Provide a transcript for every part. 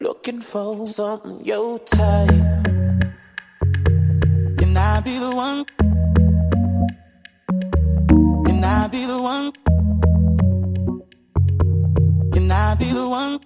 Looking for something your type. Can I be the one? Can I be the one? Can I be the one?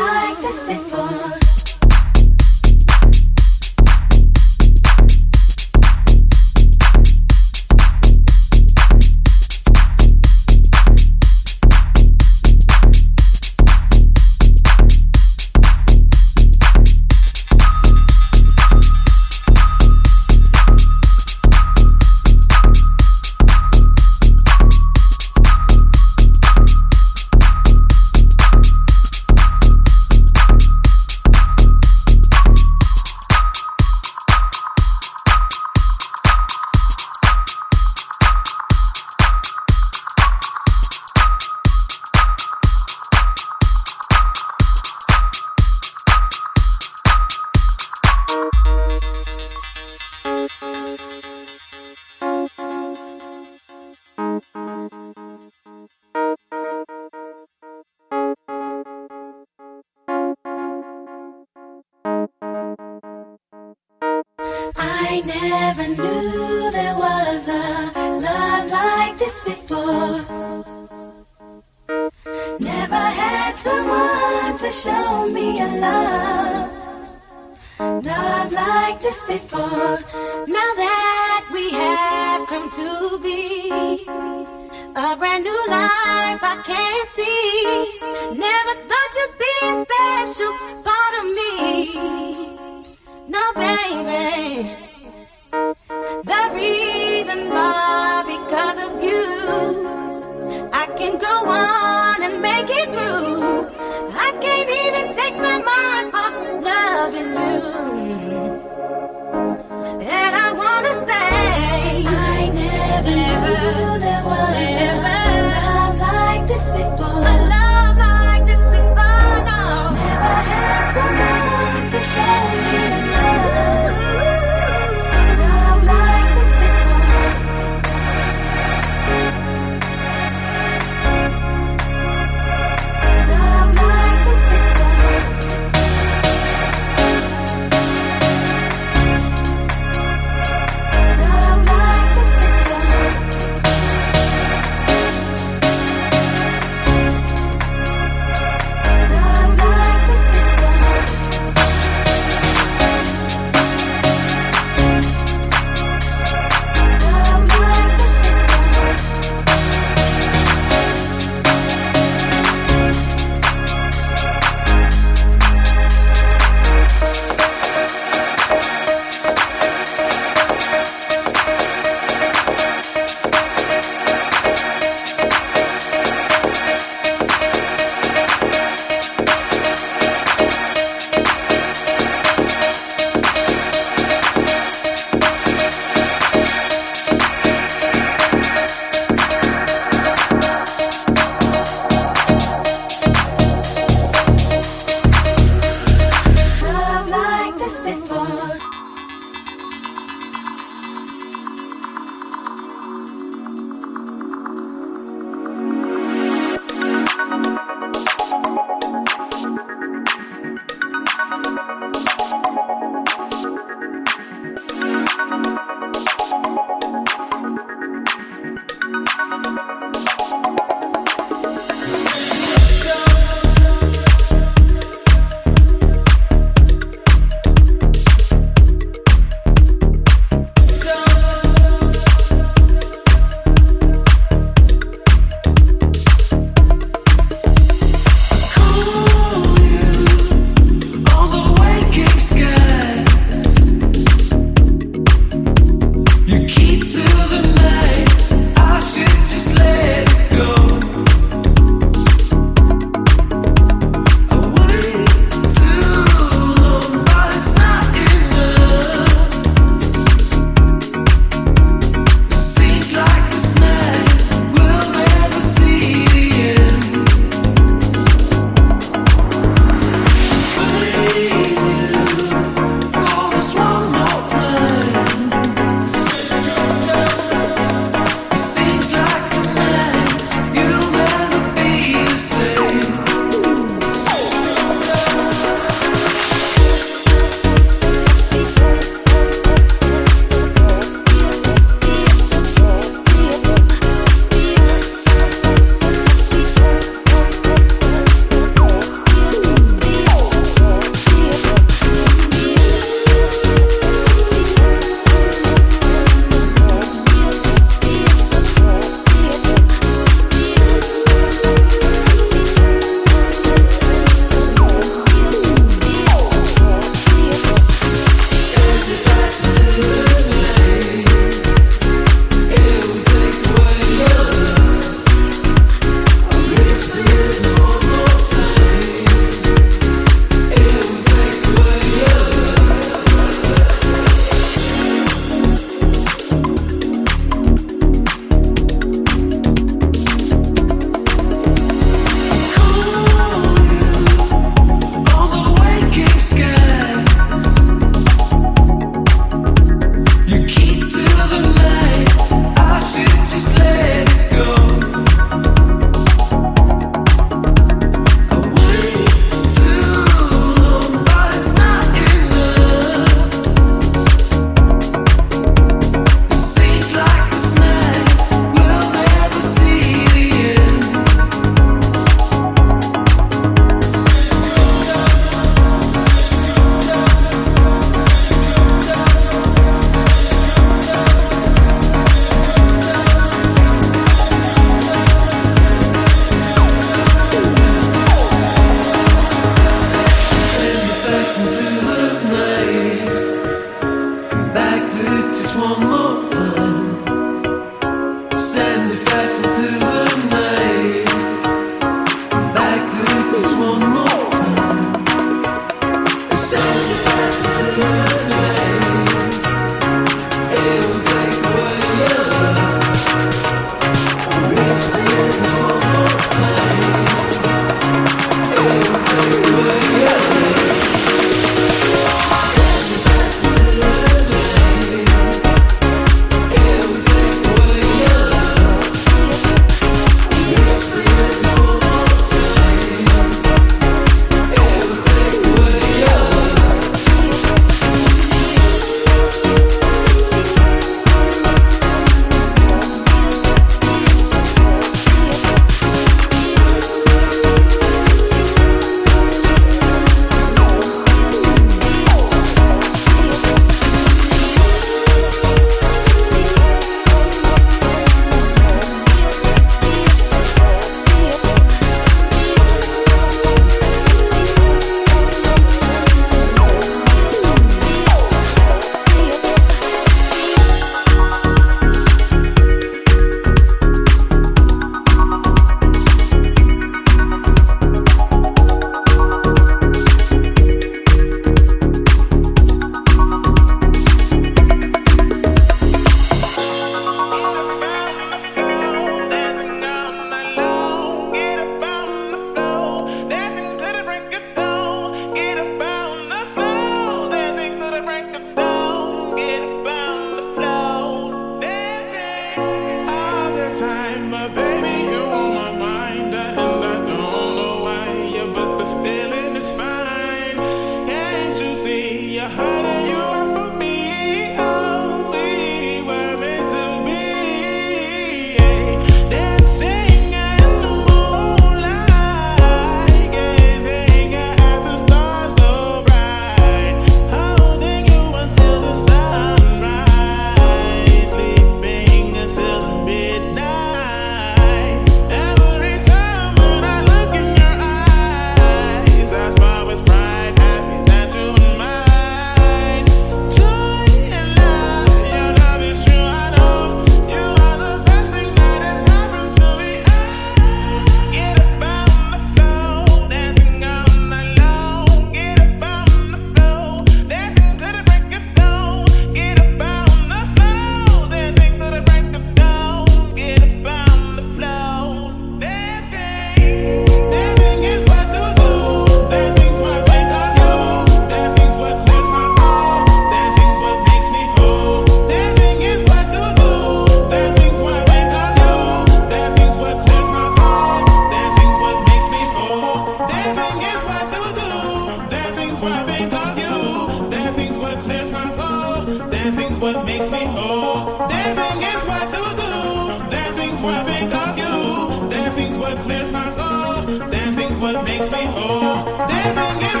Dancing's what makes me whole. Dancing is what to do. Dancing's what I think of you. Dancing's what clears my soul. Dancing's what makes me whole. Dancing is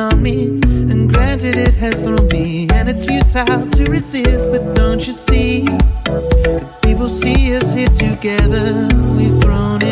on me. And granted, it has thrown me, and it's futile to resist. But don't you see? People see us here together, we've thrown it.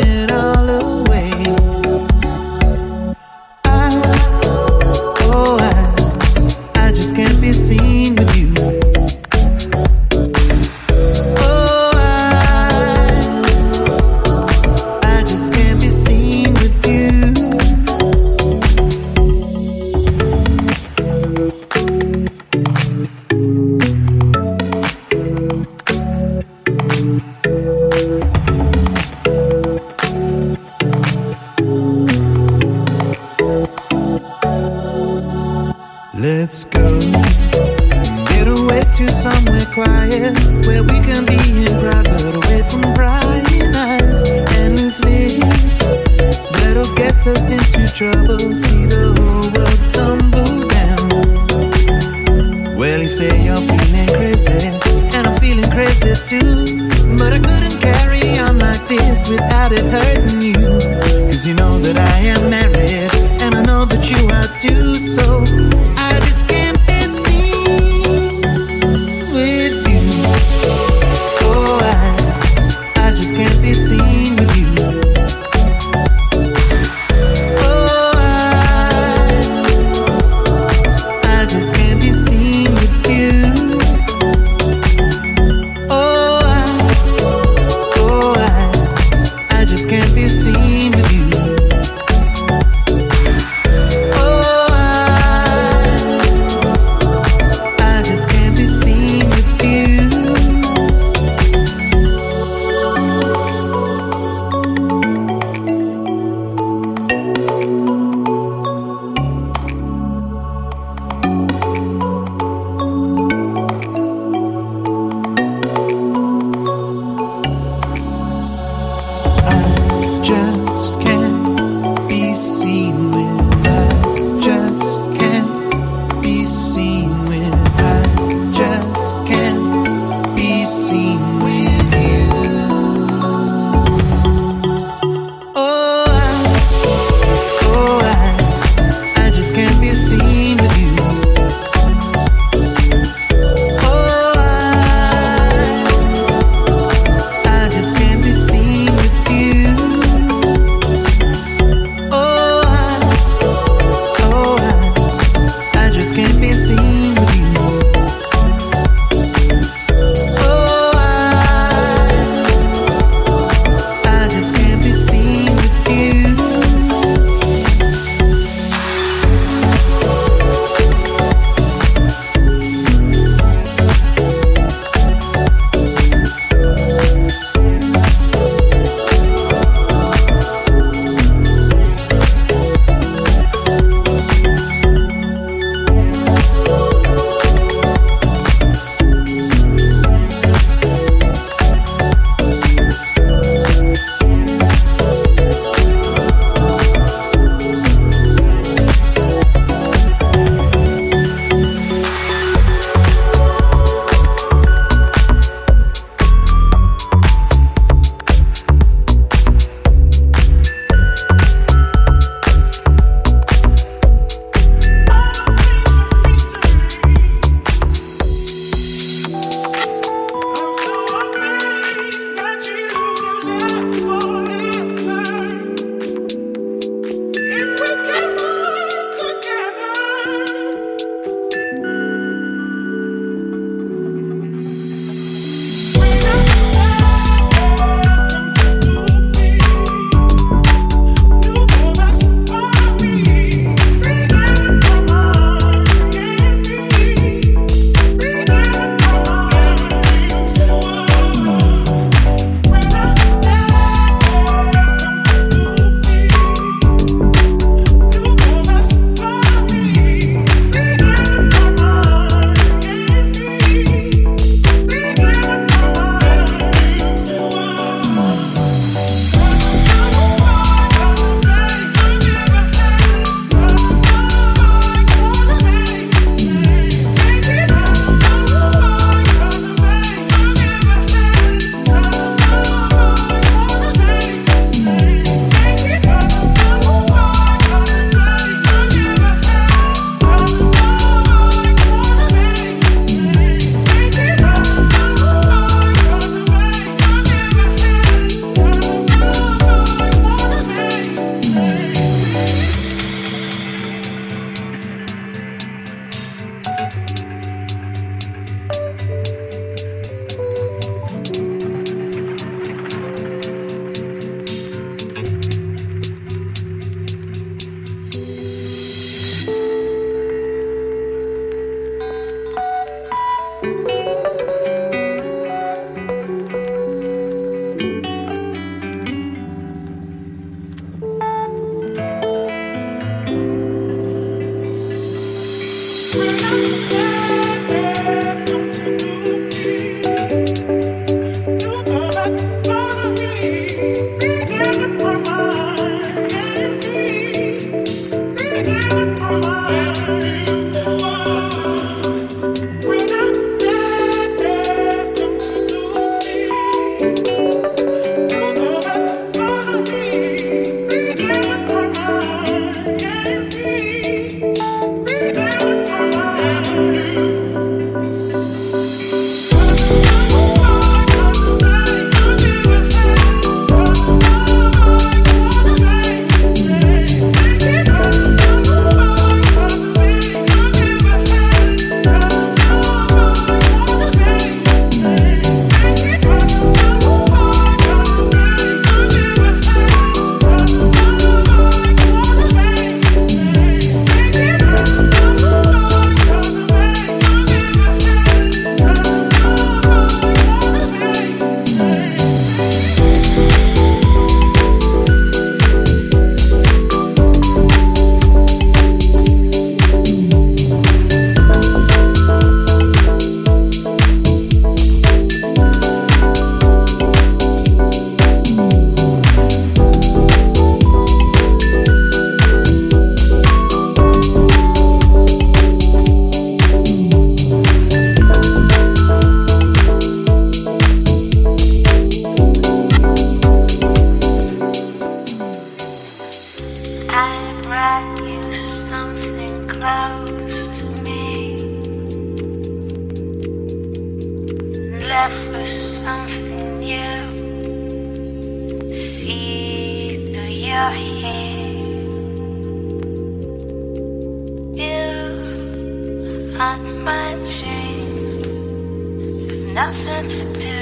nothing to do.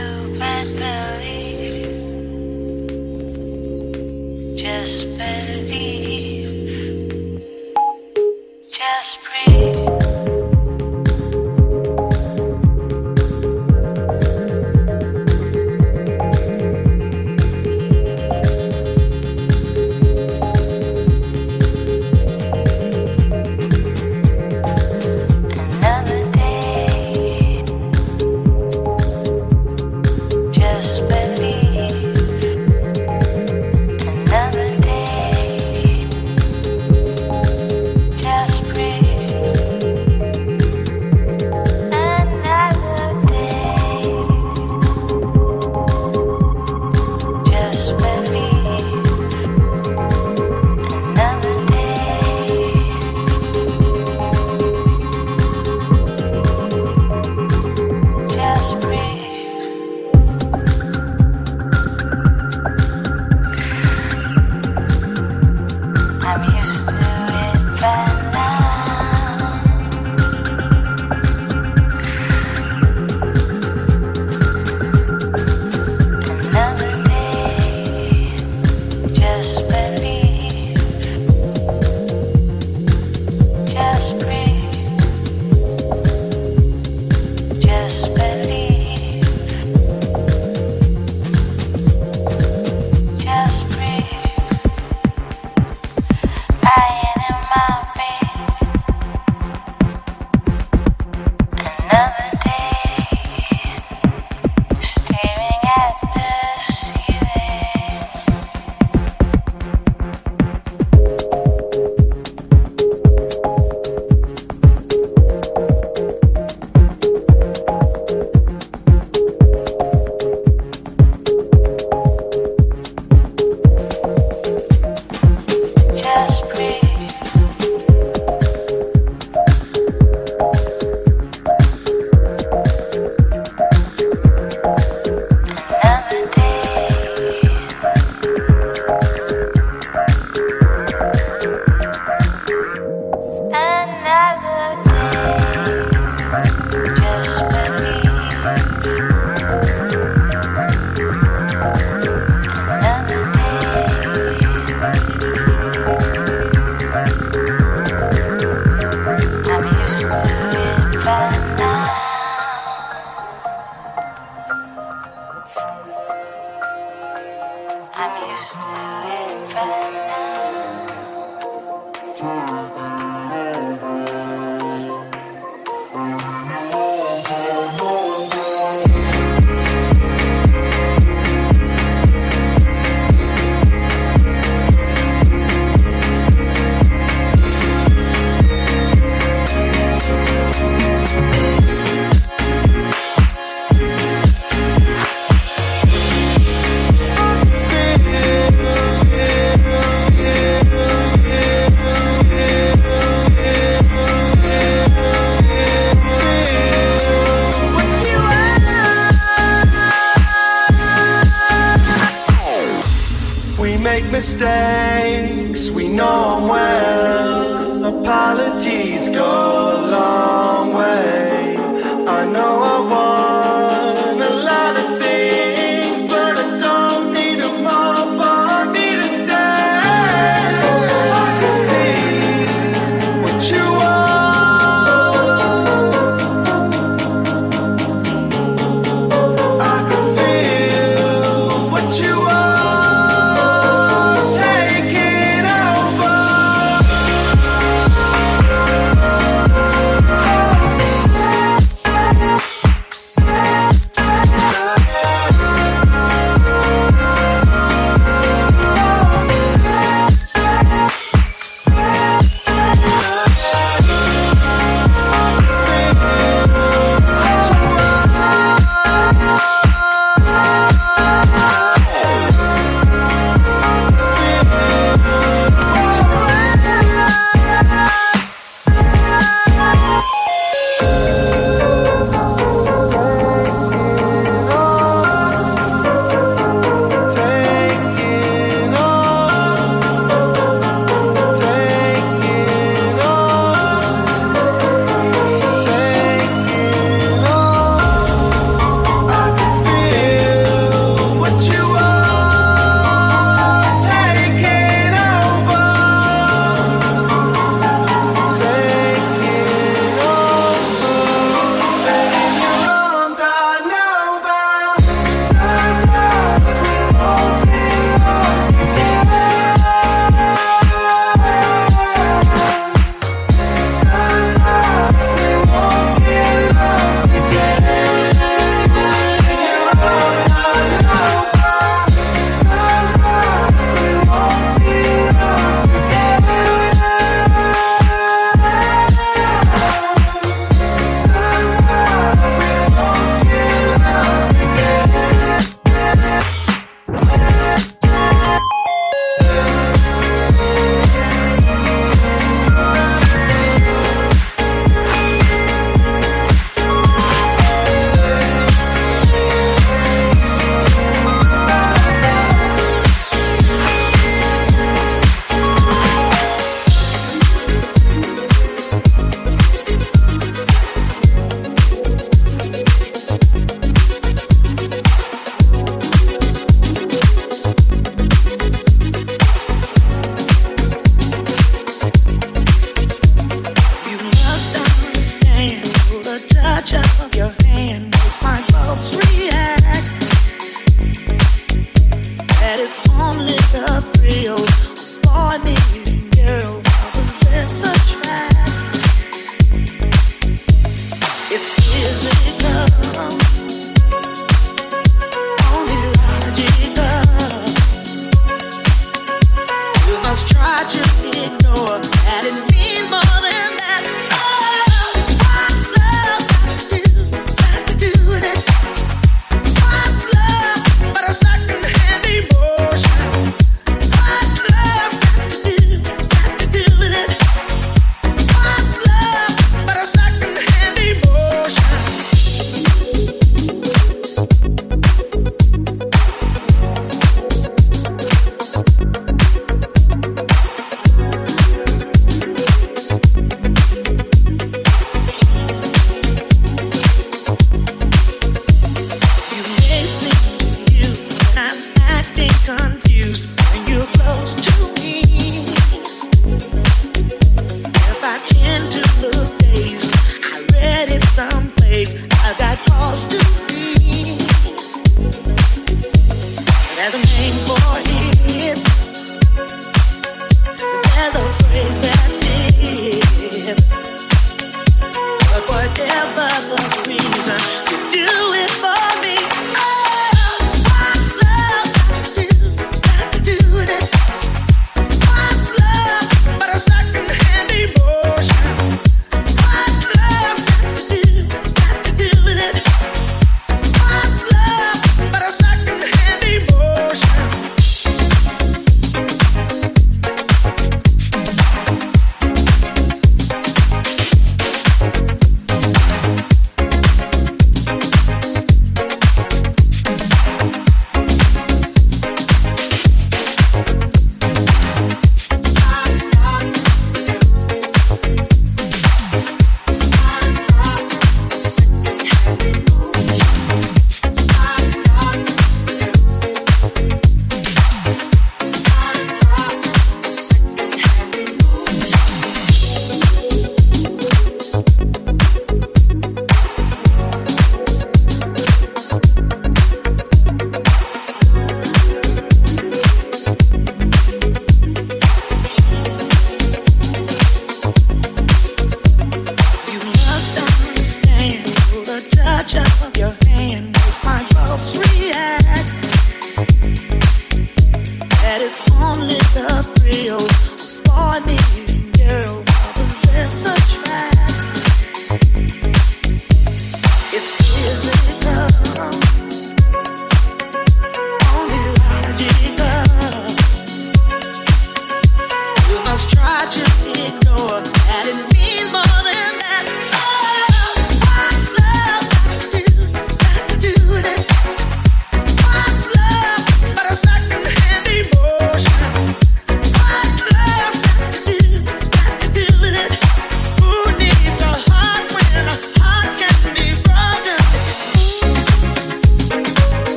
Coming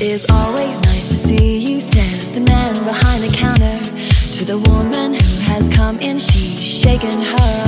It is always nice to see you, says the man behind the counter to the woman who has come in. She's shaking her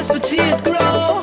grass, but grow.